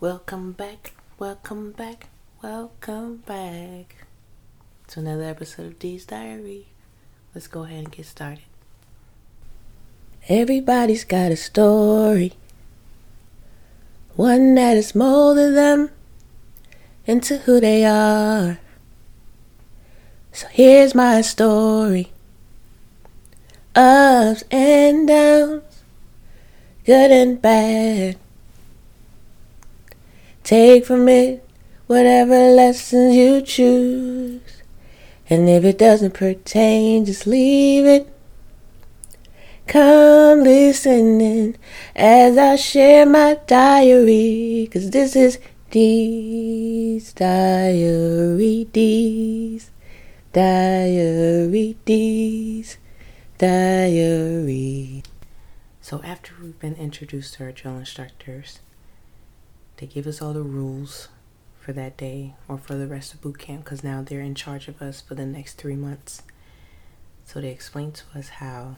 Welcome back, welcome back, welcome back to another episode of Dee's Diary. Let's go ahead and get started. Everybody's got a story, one that has molded them into who they are. So here's my story ups and downs, good and bad. Take from it whatever lessons you choose. And if it doesn't pertain, just leave it. Come listening as I share my diary. Cause this is Dee's Diary. Dee's Diary. Dee's Diary. So after we've been introduced to our drill instructors, they give us all the rules for that day or for the rest of boot camp because now they're in charge of us for the next three months. So they explain to us how,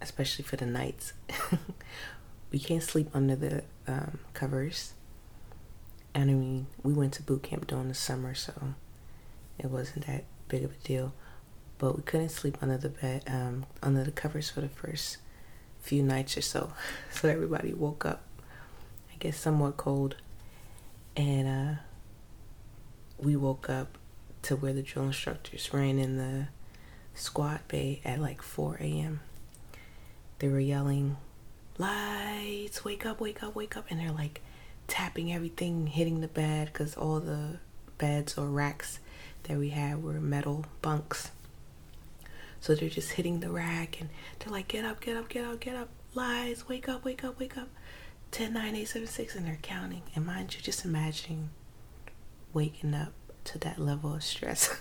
especially for the nights, we can't sleep under the um, covers. And I mean, we went to boot camp during the summer, so it wasn't that big of a deal. But we couldn't sleep under the bed, um, under the covers for the first few nights or so. So everybody woke up I guess somewhat cold. And uh, we woke up to where the drill instructors ran in the squad bay at like 4 a.m. They were yelling, Lights, wake up, wake up, wake up. And they're like tapping everything, hitting the bed because all the beds or racks that we had were metal bunks. So they're just hitting the rack and they're like, Get up, get up, get up, get up. Lies, wake up, wake up, wake up. 10, 9, 8, 7, 6, and they're counting. And mind you, just imagine waking up to that level of stress.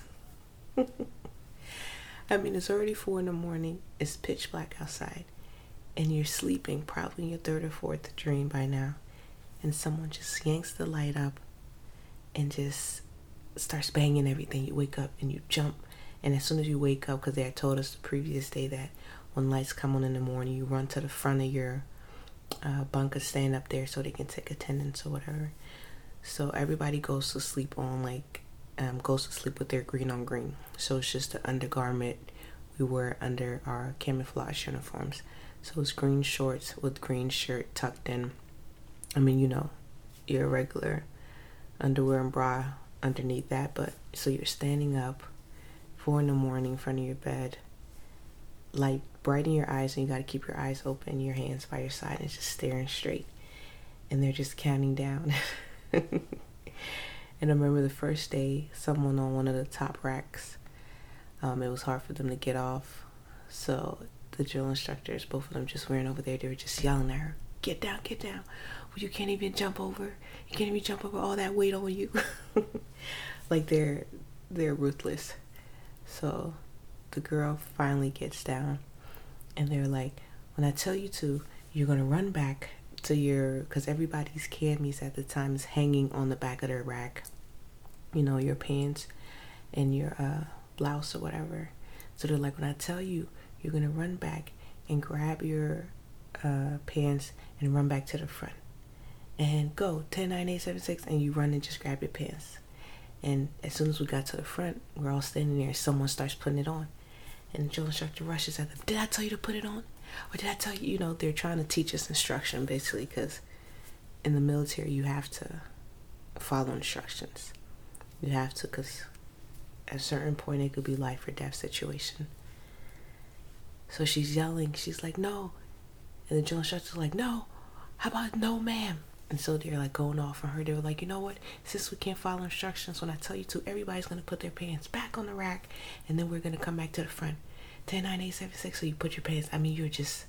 I mean, it's already 4 in the morning, it's pitch black outside, and you're sleeping probably in your third or fourth dream by now. And someone just yanks the light up and just starts banging everything. You wake up and you jump. And as soon as you wake up, because they had told us the previous day that when lights come on in the morning, you run to the front of your uh, bunkers stand up there so they can take attendance or whatever. So everybody goes to sleep on like um, goes to sleep with their green on green. So it's just the undergarment we wear under our camouflage uniforms. So it's green shorts with green shirt tucked in. I mean, you know, your regular underwear and bra underneath that, but so you're standing up four in the morning in front of your bed, light brighten your eyes and you got to keep your eyes open, your hands by your side, and just staring straight. And they're just counting down. and I remember the first day, someone on one of the top racks, um, it was hard for them to get off. So the drill instructors, both of them just wearing over there, they were just yelling at her, Get down, get down. Well, you can't even jump over. You can't even jump over all that weight on you. like they're they're ruthless. So the girl finally gets down and they're like, when I tell you to, you're gonna run back to your, because everybody's camis at the time is hanging on the back of their rack, you know, your pants and your uh, blouse or whatever. So they're like, when I tell you, you're gonna run back and grab your uh, pants and run back to the front. And go 10, 9, 8, 7, 6, and you run and just grab your pants. And as soon as we got to the front, we're all standing there. Someone starts putting it on. And the drill instructor rushes at them. Did I tell you to put it on? Or did I tell you? You know, they're trying to teach us instruction basically because in the military you have to follow instructions. You have to because at a certain point it could be life or death situation. So she's yelling. She's like, no. And the drill instructor's like, no. How about no, ma'am? And so they're like going off on her. They were like, you know what? Since we can't follow instructions, when I tell you to, everybody's going to put their pants back on the rack and then we're going to come back to the front. 10, 9, 8, 7, 6. So you put your pants, I mean, you're just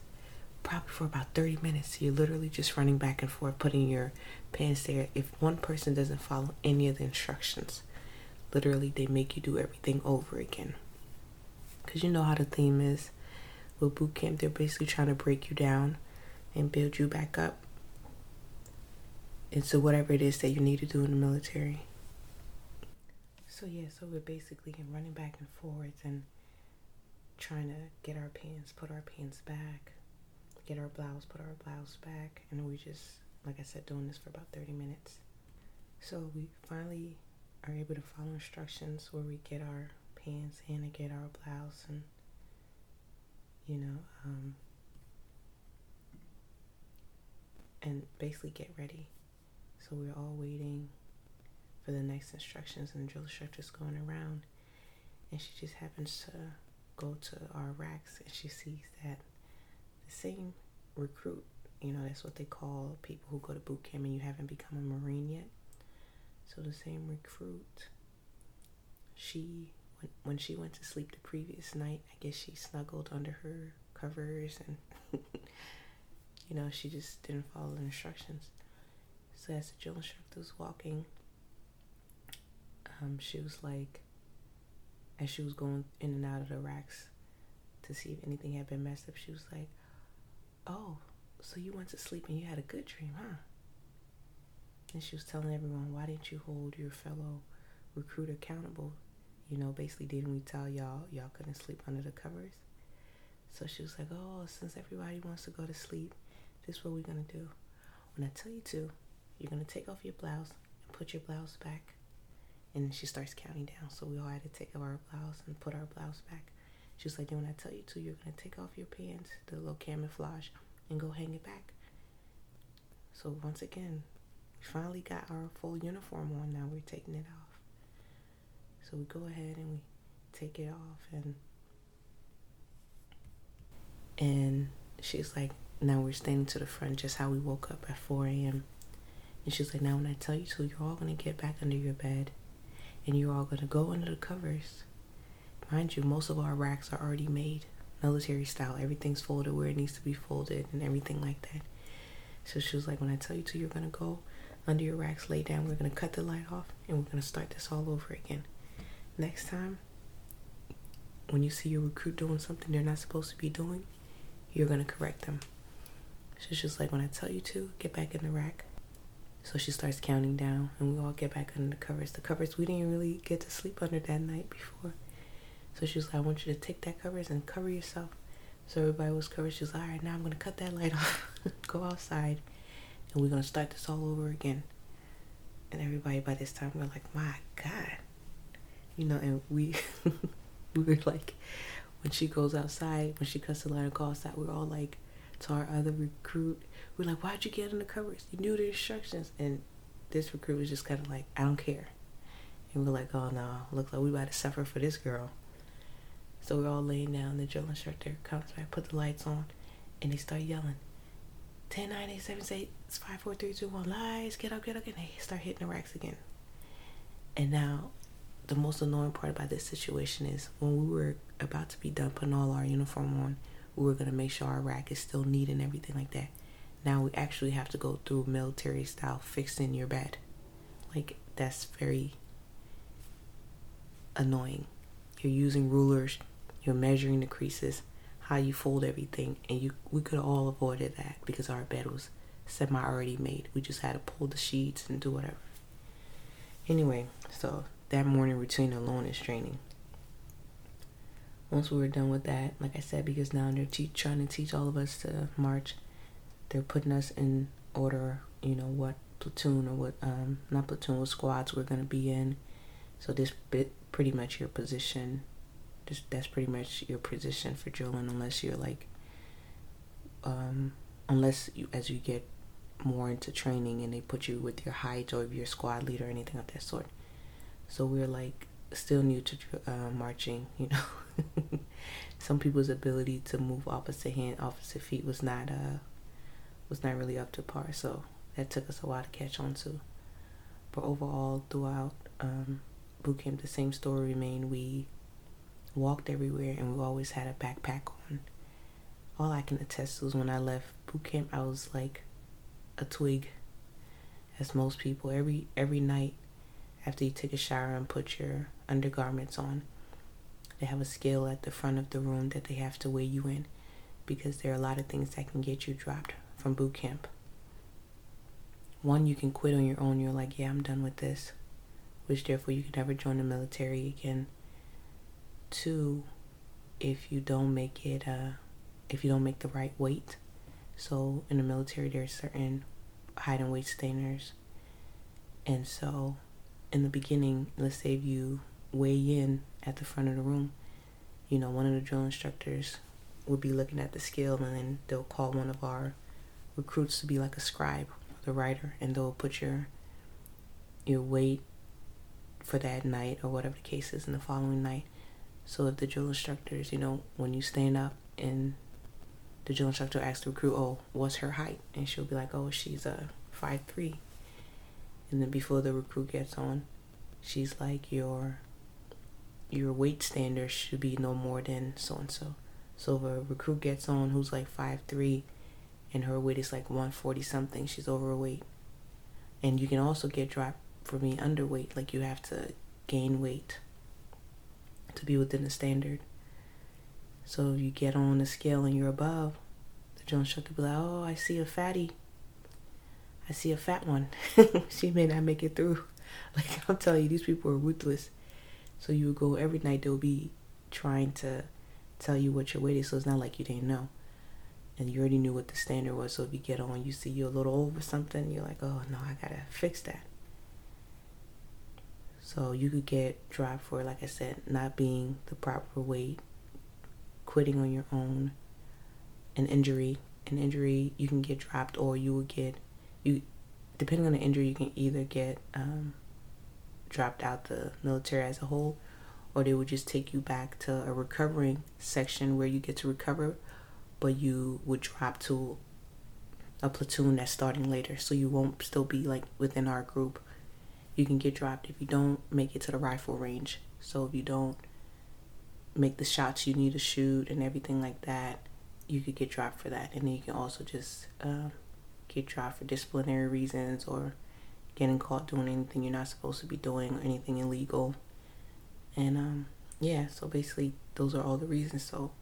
probably for about 30 minutes. You're literally just running back and forth, putting your pants there. If one person doesn't follow any of the instructions, literally they make you do everything over again. Because you know how the theme is with boot camp, they're basically trying to break you down and build you back up into whatever it is that you need to do in the military. So yeah, so we're basically running back and forwards and trying to get our pants, put our pants back, get our blouse, put our blouse back, and we just like I said, doing this for about 30 minutes. So we finally are able to follow instructions where we get our pants and get our blouse and you know um, and basically get ready so we're all waiting for the next instructions and the drill instructor's going around and she just happens to go to our racks and she sees that the same recruit you know that's what they call people who go to boot camp and you haven't become a marine yet. So the same recruit she when, when she went to sleep the previous night i guess she snuggled under her covers and you know she just didn't follow the instructions. So as the drill instructor was walking um, she was like as she was going in and out of the racks to see if anything had been messed up she was like oh so you went to sleep and you had a good dream huh? And she was telling everyone why didn't you hold your fellow recruit accountable you know basically didn't we tell y'all y'all couldn't sleep under the covers? So she was like oh since everybody wants to go to sleep this is what we're gonna do. When i tell you to you're gonna take off your blouse and put your blouse back and she starts counting down. So we all had to take off our blouse and put our blouse back. She was like, when I tell you to, you're gonna take off your pants, the little camouflage, and go hang it back. So once again, we finally got our full uniform on. Now we're taking it off. So we go ahead and we take it off and and she's like, now we're standing to the front just how we woke up at 4 a.m. And she's like, now when I tell you to, you're all gonna get back under your bed and you're all going to go under the covers. Mind you, most of our racks are already made military style. Everything's folded where it needs to be folded and everything like that. So she was like, when I tell you to, you're going to go under your racks, lay down. We're going to cut the light off and we're going to start this all over again. Next time, when you see your recruit doing something they're not supposed to be doing, you're going to correct them. She's just like, when I tell you to, get back in the rack. So she starts counting down, and we all get back under the covers. The covers we didn't really get to sleep under that night before. So she was like, I want you to take that covers and cover yourself. So everybody was covered. She was like, all right, now I'm going to cut that light off, go outside, and we're going to start this all over again. And everybody by this time, we're like, my God. You know, and we, we were like, when she goes outside, when she cuts the light and outside, we're all like, to our other recruit. We're like, why'd you get in the covers? You knew the instructions. And this recruit was just kind of like, I don't care. And we're like, oh no, looks like we about to suffer for this girl. So we're all laying down. The drill instructor comes back, put the lights on, and they start yelling. 10, 9, 8, 7, 8, 5, 4, 3, 2, 1, lights, get up, get up, and they start hitting the racks again. And now, the most annoying part about this situation is when we were about to be done putting all our uniform on, we were going to make sure our rack is still neat and everything like that. Now we actually have to go through military style fixing your bed. Like, that's very annoying. You're using rulers, you're measuring the creases, how you fold everything, and you we could all avoided that because our bed was semi already made. We just had to pull the sheets and do whatever. Anyway, so that morning routine alone is draining once we were done with that, like I said, because now they're te- trying to teach all of us to march, they're putting us in order, you know, what platoon or what, um, not platoon, what squads we're going to be in. So this bit pretty much your position. Just that's pretty much your position for drilling, unless you're like, um, unless you as you get more into training and they put you with your height or your squad leader or anything of that sort. So we're like still new to uh, marching, you know. Some people's ability to move opposite hand, opposite feet was not uh was not really up to par. So that took us a while to catch on to. But overall, throughout um, boot camp, the same story remained. We walked everywhere, and we always had a backpack on. All I can attest to is when I left boot camp, I was like a twig, as most people. Every every night after you take a shower and put your undergarments on. They have a scale at the front of the room that they have to weigh you in because there are a lot of things that can get you dropped from boot camp. One, you can quit on your own. You're like, yeah, I'm done with this, which therefore you can never join the military again. Two, if you don't make it, uh, if you don't make the right weight. So in the military, there are certain and weight standards. And so, in the beginning, let's say if you weigh in at the front of the room, you know, one of the drill instructors will be looking at the scale and then they'll call one of our recruits to be like a scribe, the writer, and they'll put your your weight for that night or whatever the case is in the following night. So if the drill instructors, you know, when you stand up and the drill instructor asks the recruit, "Oh, what's her height?" and she'll be like, "Oh, she's a five three. And then before the recruit gets on, she's like, "Your your weight standard should be no more than so and so." So if a recruit gets on who's like five three, and her weight is like one forty something, she's overweight. And you can also get dropped for being underweight. Like you have to gain weight to be within the standard. So if you get on the scale and you're above, the drill instructor be like, "Oh, I see a fatty. I see a fat one. she may not make it through." Like I'm telling you, these people are ruthless. So you would go every night. They'll be trying to tell you what your weight is. So it's not like you didn't know, and you already knew what the standard was. So if you get on, you see you're a little over something, you're like, "Oh no, I gotta fix that." So you could get dropped for, like I said, not being the proper weight, quitting on your own, an injury. An injury you can get dropped, or you would get you, depending on the injury, you can either get um, dropped out the military as a whole, or they would just take you back to a recovering section where you get to recover, but you would drop to a platoon that's starting later, so you won't still be like within our group you can get dropped if you don't make it to the rifle range. So if you don't make the shots you need to shoot and everything like that, you could get dropped for that. And then you can also just uh, get dropped for disciplinary reasons or getting caught doing anything you're not supposed to be doing or anything illegal. And um, yeah, so basically those are all the reasons. So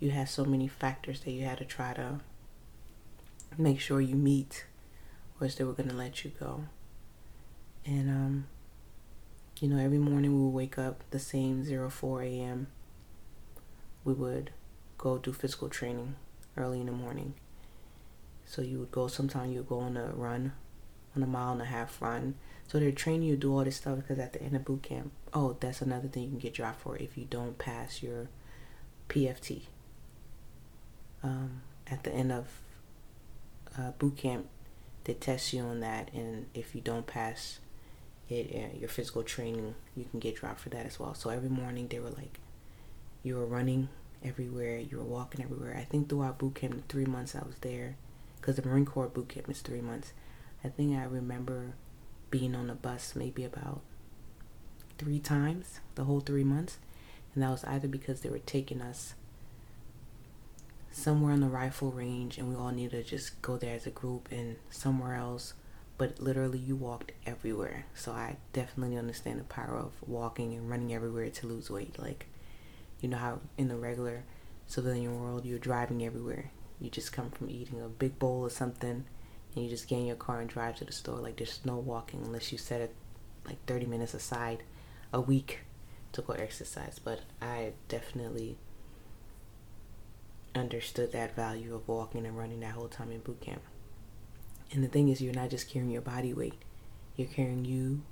you have so many factors that you had to try to make sure you meet, or else they were gonna let you go. And, um, you know, every morning we would wake up the same 04 a.m. We would go do physical training early in the morning. So you would go, sometime you would go on a run, on a mile and a half run. So they're training you to do all this stuff because at the end of boot camp, oh, that's another thing you can get dropped for if you don't pass your PFT. Um, at the end of uh, boot camp, they test you on that, and if you don't pass it uh, your physical training you can get dropped for that as well so every morning they were like you were running everywhere you were walking everywhere i think throughout boot camp the three months i was there because the marine corps boot camp is three months i think i remember being on the bus maybe about three times the whole three months and that was either because they were taking us somewhere on the rifle range and we all needed to just go there as a group and somewhere else but literally you walked everywhere. So I definitely understand the power of walking and running everywhere to lose weight. Like, you know how in the regular civilian world you're driving everywhere. You just come from eating a big bowl or something and you just get in your car and drive to the store. Like there's no walking unless you set it like 30 minutes aside a week to go exercise. But I definitely understood that value of walking and running that whole time in boot camp. And the thing is, you're not just carrying your body weight, you're carrying you,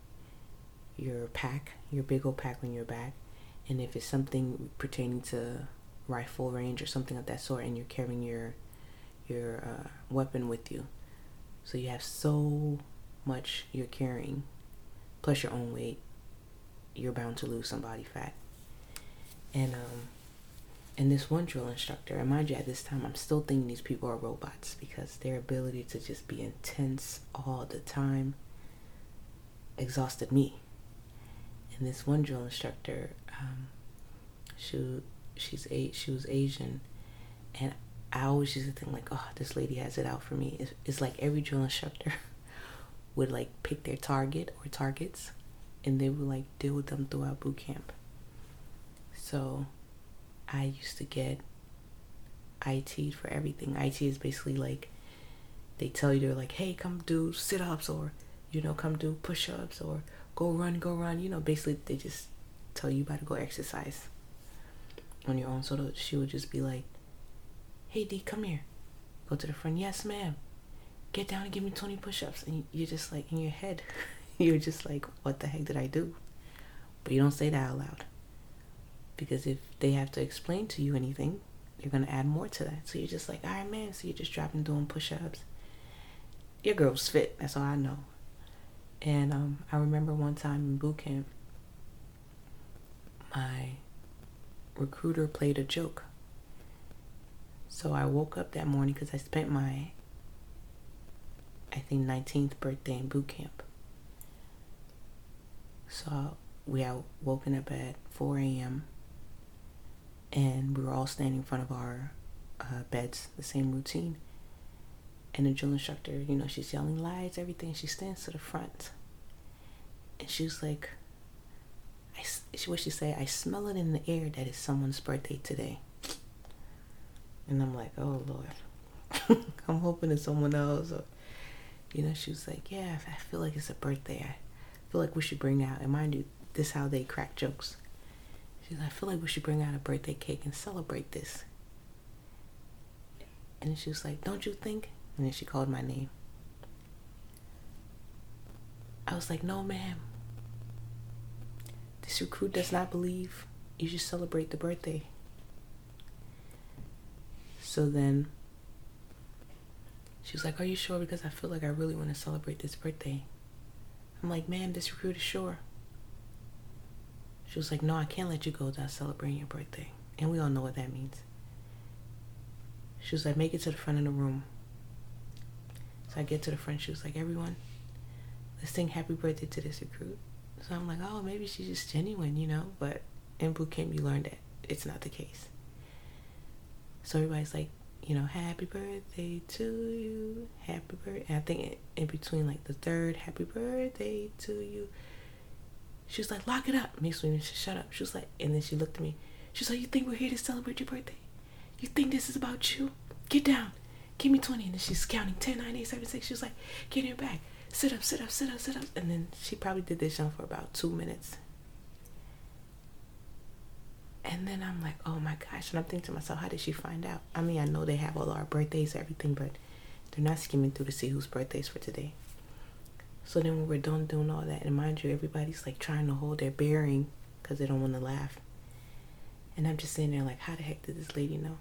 your pack, your big old pack on your back. And if it's something pertaining to rifle range or something of that sort, and you're carrying your your uh, weapon with you, so you have so much you're carrying, plus your own weight, you're bound to lose some body fat. And um, and this one drill instructor, and mind you, at this time, I'm still thinking these people are robots because their ability to just be intense all the time exhausted me. And this one drill instructor, um, she she's a she was Asian, and I always used to think like, oh, this lady has it out for me. It's, it's like every drill instructor would like pick their target or targets, and they would like deal with them throughout boot camp. So I used to get IT for everything. IT is basically like they tell you they're like, hey, come do sit ups or you know, come do push ups or go run, go run. You know, basically they just tell you about to go exercise on your own. So she would just be like, hey, D, come here. Go to the front. Yes, ma'am. get down and give me 20 push-ups and you're just like in your head you're just like what the heck did i do but you don't say that out loud because if they have to explain to you anything you're going to add more to that so you're just like all right man so you're just dropping doing push-ups your girl's fit that's all i know and um, i remember one time in boot camp my recruiter played a joke so i woke up that morning because i spent my I think 19th birthday in boot camp. So we had woken up at 4 a.m. and we were all standing in front of our uh, beds, the same routine. And the drill instructor, you know, she's yelling lies, everything. She stands to the front, and she was like, "I what she say? I smell it in the air that it's someone's birthday today." And I'm like, "Oh Lord, I'm hoping it's someone else." Or, you know, she was like, Yeah, I feel like it's a birthday. I feel like we should bring out, and mind you, this how they crack jokes. She's like, I feel like we should bring out a birthday cake and celebrate this. And she was like, Don't you think? And then she called my name. I was like, No, ma'am. This recruit does not believe you should celebrate the birthday. So then she was like, Are you sure? Because I feel like I really want to celebrate this birthday. I'm like, Ma'am, this recruit is sure. She was like, No, I can't let you go without celebrating your birthday. And we all know what that means. She was like, Make it to the front of the room. So I get to the front. She was like, Everyone, let's sing happy birthday to this recruit. So I'm like, Oh, maybe she's just genuine, you know? But in boot camp, you learn that it's not the case. So everybody's like, you know, happy birthday to you, happy birthday. I think in between like the third, happy birthday to you. She was like, lock it up. Miss Williams, shut up. She was like, and then she looked at me. She was like, you think we're here to celebrate your birthday? You think this is about you? Get down. Give me 20. And then she's counting 10, 9, 8, 7, 6. She was like, get your bag. Sit up, sit up, sit up, sit up. And then she probably did this jump for about two minutes. And then I'm like, oh my gosh. And I'm thinking to myself, how did she find out? I mean, I know they have all our birthdays, everything, but they're not skimming through to see whose birthdays for today. So then when we're done doing all that, and mind you, everybody's like trying to hold their bearing because they don't want to laugh. And I'm just sitting there like, how the heck did this lady know?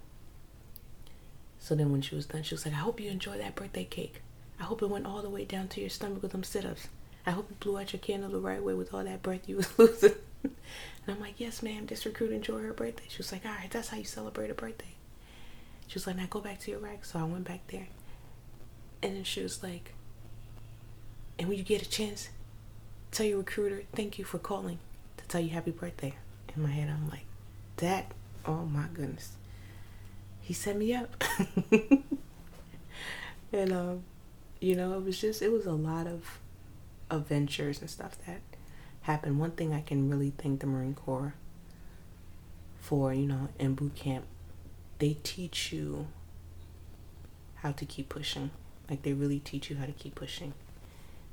So then when she was done, she was like, I hope you enjoy that birthday cake. I hope it went all the way down to your stomach with them sit-ups. I hope you blew out your candle the right way with all that breath you was losing. and I'm like, yes, ma'am. This recruit enjoyed her birthday. She was like, all right, that's how you celebrate a birthday. She was like, now go back to your rack. So I went back there. And then she was like, and when you get a chance, tell your recruiter, thank you for calling to tell you happy birthday. In my head, I'm like, that, oh my goodness. He set me up. and, um, you know, it was just, it was a lot of adventures and stuff that happened. One thing I can really thank the Marine Corps for, you know, in boot camp, they teach you how to keep pushing. Like they really teach you how to keep pushing.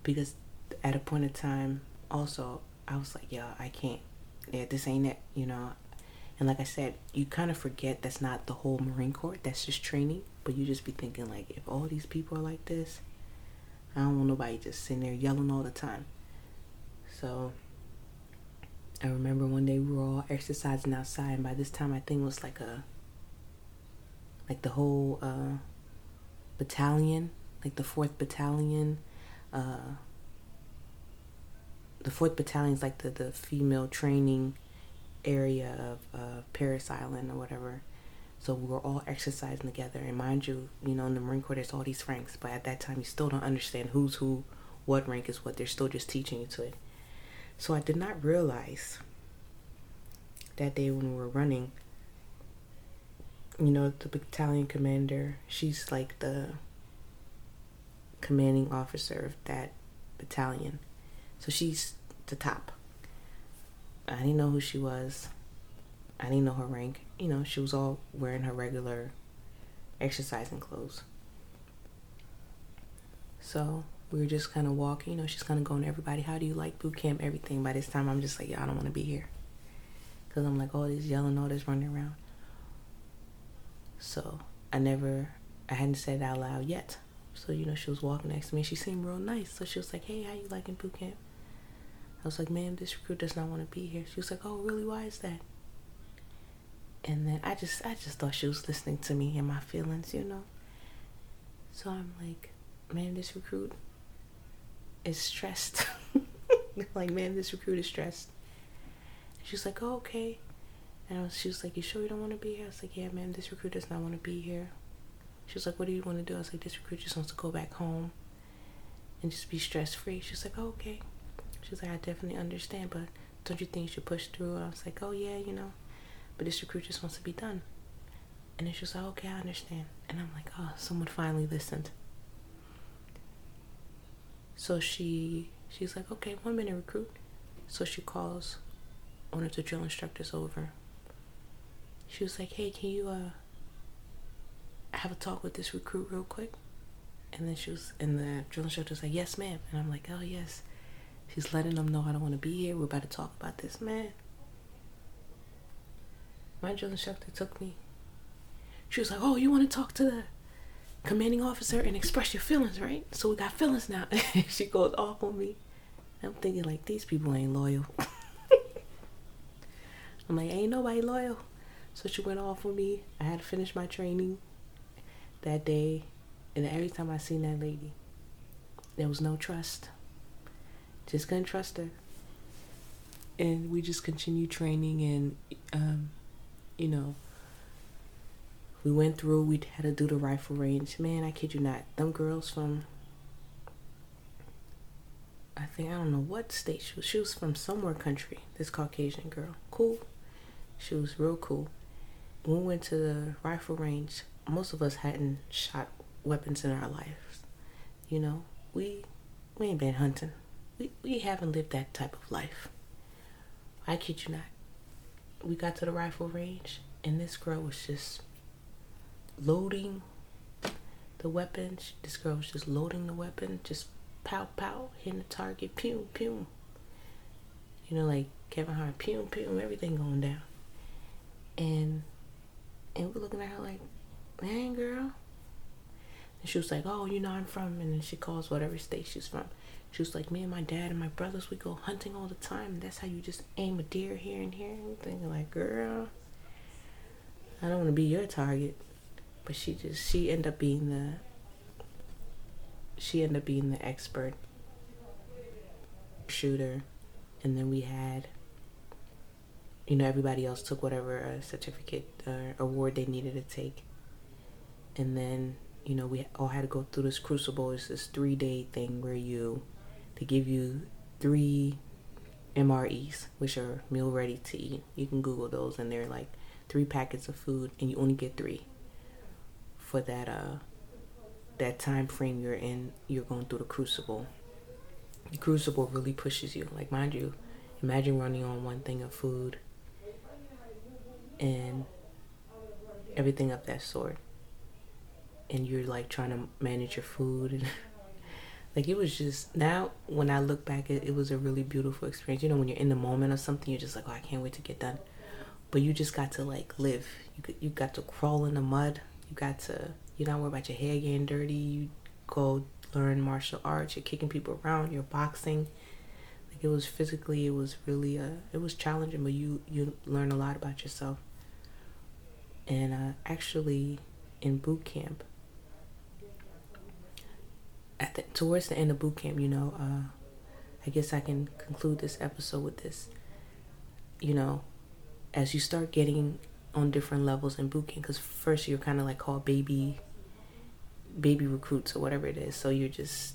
Because at a point in time, also, I was like, yeah, I can't. Yeah, this ain't it, you know. And like I said, you kind of forget that's not the whole Marine Corps. That's just training. But you just be thinking like, if all these people are like this, I don't want nobody just sitting there yelling all the time. So I remember one day we were all exercising outside, and by this time I think it was like a like the whole uh, battalion, like the fourth battalion. Uh, the fourth battalion is like the the female training area of uh, Parris Island or whatever. So we were all exercising together. And mind you, you know, in the Marine Corps, there's all these ranks, but at that time, you still don't understand who's who, what rank is what. They're still just teaching you to it. So I did not realize that day when we were running, you know, the battalion commander, she's like the commanding officer of that battalion. So she's the top. I didn't know who she was. I didn't know her rank. You know, she was all wearing her regular exercising clothes. So we were just kind of walking. You know, she's kind of going to everybody, how do you like boot camp, everything. By this time, I'm just like, yeah, I don't want to be here. Because I'm like, all this yelling, all this running around. So I never, I hadn't said it out loud yet. So, you know, she was walking next to me. She seemed real nice. So she was like, hey, how you liking boot camp? I was like, ma'am, this recruit does not want to be here. She was like, oh, really? Why is that? And then I just, I just thought she was listening to me and my feelings, you know. So I'm like, man, this recruit is stressed. like, man, this recruit is stressed. She was like, oh, okay. And was, she was like, you sure you don't want to be here? I was like, yeah, man, this recruit does not want to be here. She was like, what do you want to do? I was like, this recruit just wants to go back home and just be stress free. She's like, oh, okay. She's like, I definitely understand, but don't you think you should push through? I was like, oh, yeah, you know, but this recruit just wants to be done. And she was like, okay, I understand. And I'm like, oh, someone finally listened. So she she's like, okay, one minute recruit. So she calls one of the drill instructors over. She was like, hey, can you uh have a talk with this recruit real quick? And then she was, and the drill instructor was like, yes, ma'am. And I'm like, oh, yes. She's letting them know I don't want to be here. We're about to talk about this, man. My drill instructor took me. She was like, oh, you want to talk to the commanding officer and express your feelings, right? So we got feelings now. she goes off on me. I'm thinking, like, these people ain't loyal. I'm like, ain't nobody loyal. So she went off on me. I had to finish my training that day. And every time I seen that lady, there was no trust. Just couldn't trust her. And we just continued training and, um, you know, we went through, we had to do the rifle range. Man, I kid you not. Them girls from, I think, I don't know what state she was. She was from somewhere country, this Caucasian girl. Cool. She was real cool. When we went to the rifle range, most of us hadn't shot weapons in our lives. You know, we we ain't been hunting. We we haven't lived that type of life. I kid you not. We got to the rifle range and this girl was just loading the weapon. This girl was just loading the weapon, just pow pow, hitting the target, pew pew. You know, like Kevin Hart, pew pew, everything going down. And and we're looking at her like, man, girl. And she was like, oh, you know, I'm from, and then she calls whatever state she's from. She was like, me and my dad and my brothers, we go hunting all the time. That's how you just aim a deer here and here. I'm thinking like, girl, I don't want to be your target. But she just, she ended up being the, she ended up being the expert shooter. And then we had, you know, everybody else took whatever uh, certificate or award they needed to take and then you know we all had to go through this crucible it's this three day thing where you they give you three mres which are meal ready to eat. You can google those and they're like three packets of food and you only get three for that uh that time frame you're in you're going through the crucible. The crucible really pushes you. Like mind you imagine running on one thing of food and everything of that sort and you're like trying to manage your food and like it was just now when I look back it, it was a really beautiful experience. You know when you're in the moment of something you're just like oh I can't wait to get done. But you just got to like live. You you got to crawl in the mud. You got to you don't worry about your hair getting dirty. You go learn martial arts. You're kicking people around. You're boxing. Like it was physically it was really uh it was challenging but you you learn a lot about yourself. And uh actually in boot camp at the, towards the end of boot camp, you know, uh, I guess I can conclude this episode with this. You know, as you start getting on different levels in boot camp, because first you're kind of like called baby, baby recruits or whatever it is. So you're just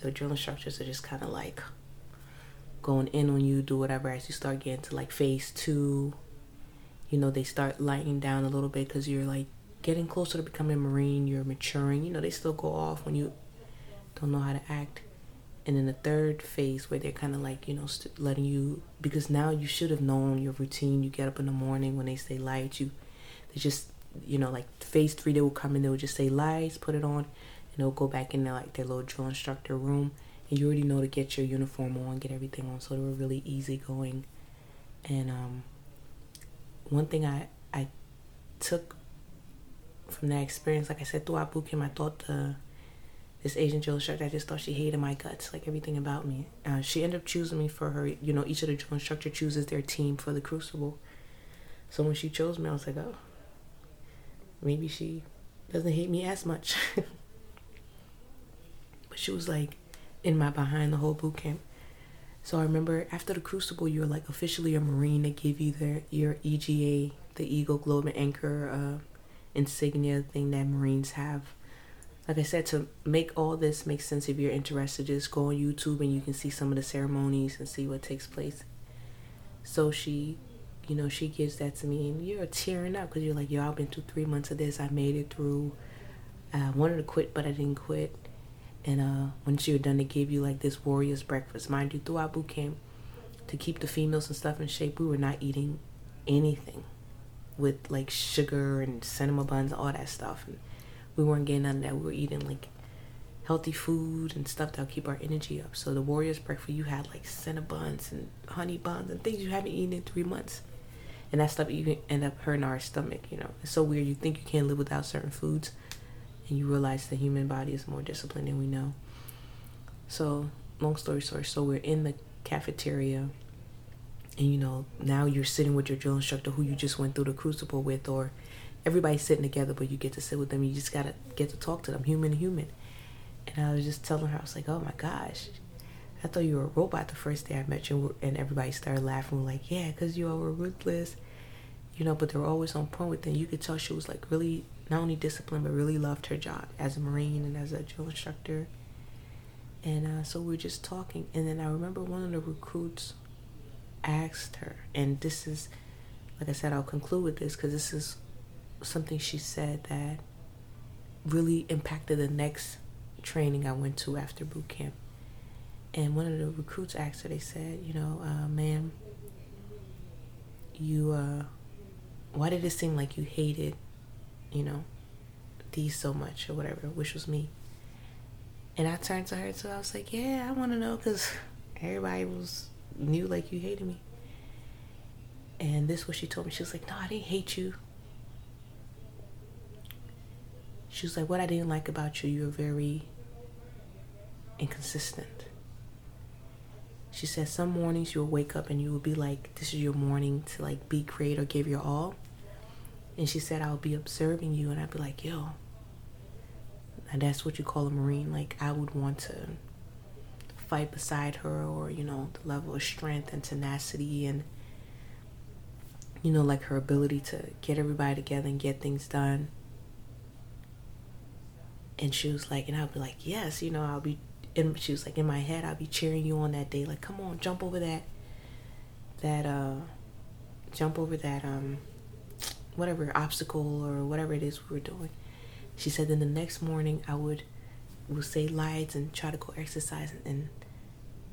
the drill instructors are just kind of like going in on you, do whatever. As you start getting to like phase two, you know, they start lightening down a little bit because you're like getting closer to becoming a marine. You're maturing. You know, they still go off when you don't know how to act. And then the third phase where they're kind of like you know st- letting you because now you should have known your routine. You get up in the morning when they say lights you. They just you know like phase three they will come in they will just say lights put it on and they'll go back in there like their little drill instructor room. And you already know to get your uniform on get everything on. So they were really easy going. And um one thing i i took from that experience like i said throughout boot camp i thought the this Asian drill instructor, I just thought she hated my guts, like everything about me. Uh, she ended up choosing me for her. You know, each of the drill instructor chooses their team for the crucible. So when she chose me, I was like, oh, maybe she doesn't hate me as much. but she was like in my behind the whole boot camp. So I remember after the crucible, you're like officially a Marine. They give you their your EGA, the Eagle Globe and Anchor uh, insignia thing that Marines have. Like I said, to make all this make sense, if you're interested, just go on YouTube and you can see some of the ceremonies and see what takes place. So she you know, she gives that to me, and you're tearing up because you're like, yo, I've been through three months of this. I made it through. I wanted to quit, but I didn't quit. And uh, once you're done, they give you like this warrior's breakfast. Mind you, throughout boot camp, to keep the females and stuff in shape, we were not eating anything with like sugar and cinnamon buns, all that stuff. And we weren't getting none of that. We were eating like healthy food and stuff that'll keep our energy up. So the warrior's breakfast, you. Had like cinnamon buns and honey buns and things you haven't eaten in three months. And that stuff even end up hurting our stomach you know. It's so weird. You think you can't live without certain foods and you realize the human body is more disciplined than we know. So long story short so we're in the cafeteria and you know now you're sitting with your drill instructor who you just went through the crucible with or everybody's sitting together but you get to sit with them you just gotta get to talk to them human to human and i was just telling her i was like oh my gosh I thought you were a robot the first day I met you, and everybody started laughing, like, yeah, because you were ruthless, you know, but they were always on point with it. You could tell she was like really, not only disciplined, but really loved her job as a Marine and as a drill instructor. And uh, so we are just talking, and then I remember one of the recruits asked her, and this is, like I said, I'll conclude with this because this is something she said that really impacted the next training I went to after boot camp. And one of the recruits asked her, they said, you know, uh, ma'am, you, uh, why did it seem like you hated, you know, these so much or whatever, which was me. And I turned to her, so I was like, yeah, I want to know because everybody was knew like you hated me. And this was what she told me. She was like, no, I didn't hate you. She was like, what I didn't like about you, you're very inconsistent. She said some mornings you'll wake up and you will be like, this is your morning to like be great or give your all. And she said, I'll be observing you and I'd be like, yo. And that's what you call a Marine. Like, I would want to fight beside her or, you know, the level of strength and tenacity and, you know, like her ability to get everybody together and get things done. And she was like, and I'd be like, yes, you know, I'll be and she was like in my head i'll be cheering you on that day like come on jump over that that uh jump over that um whatever obstacle or whatever it is we were doing. She said then the next morning i would would say lights and try to go exercise and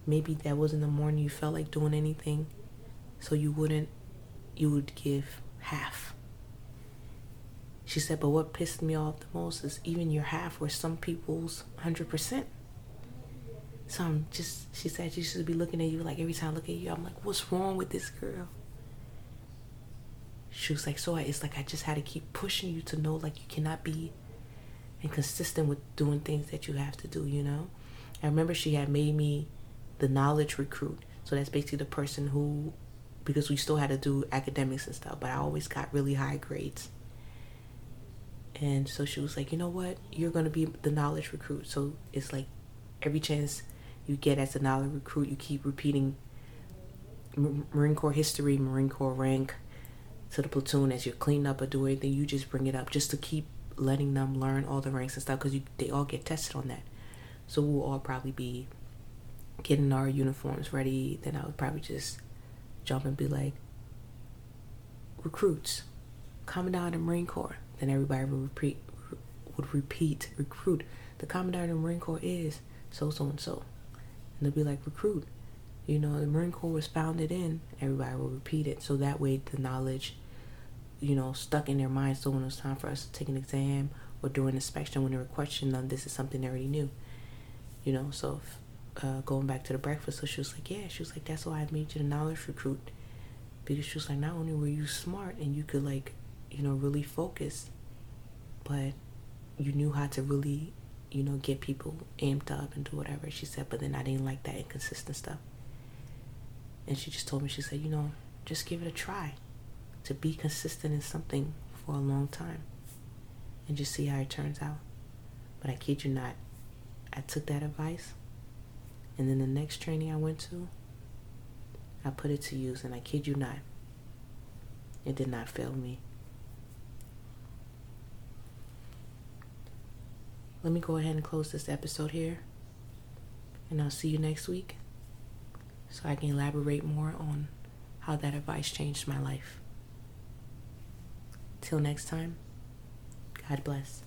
maybe that was in the morning you felt like doing anything so you wouldn't you would give half she said but what pissed me off the most is even your half were some people's 100% so I'm just, she said she should be looking at you like every time I look at you, I'm like, what's wrong with this girl? She was like, so I, it's like I just had to keep pushing you to know like you cannot be inconsistent with doing things that you have to do, you know? I remember she had made me the knowledge recruit. So that's basically the person who, because we still had to do academics and stuff, but I always got really high grades. And so she was like, you know what? You're going to be the knowledge recruit. So it's like every chance you get as a knowledge recruit. You keep repeating Marine Corps history, Marine Corps rank to the platoon as you're cleaning up or do anything. You just bring it up just to keep letting them learn all the ranks and stuff because they all get tested on that. So we'll all probably be getting our uniforms ready. Then I would probably just jump and be like, recruits, Commandant of the Marine Corps. Then everybody would repeat, would repeat, recruit. The Commandant of the Marine Corps is so, so, and so and they'll be like recruit. You know the marine corps was founded in everybody will repeat it. So that way the knowledge you know stuck in their mind. so when it's time for us to take an exam or do an inspection when they were questioning them this is something they already knew. You know so if, uh, going back to the breakfast so she was like yeah. She was like that's why i made you the knowledge recruit. Because she was like not only were you smart and you could like you know really focus but you knew how to really you know, get people amped up and do whatever. She said, but then I didn't like that inconsistent stuff. And she just told me, she said, you know, just give it a try to be consistent in something for a long time and just see how it turns out. But I kid you not, I took that advice and then the next training I went to, I put it to use and I kid you not, it did not fail me. Let me go ahead and close this episode here. And I'll see you next week so I can elaborate more on how that advice changed my life. Till next time, God bless.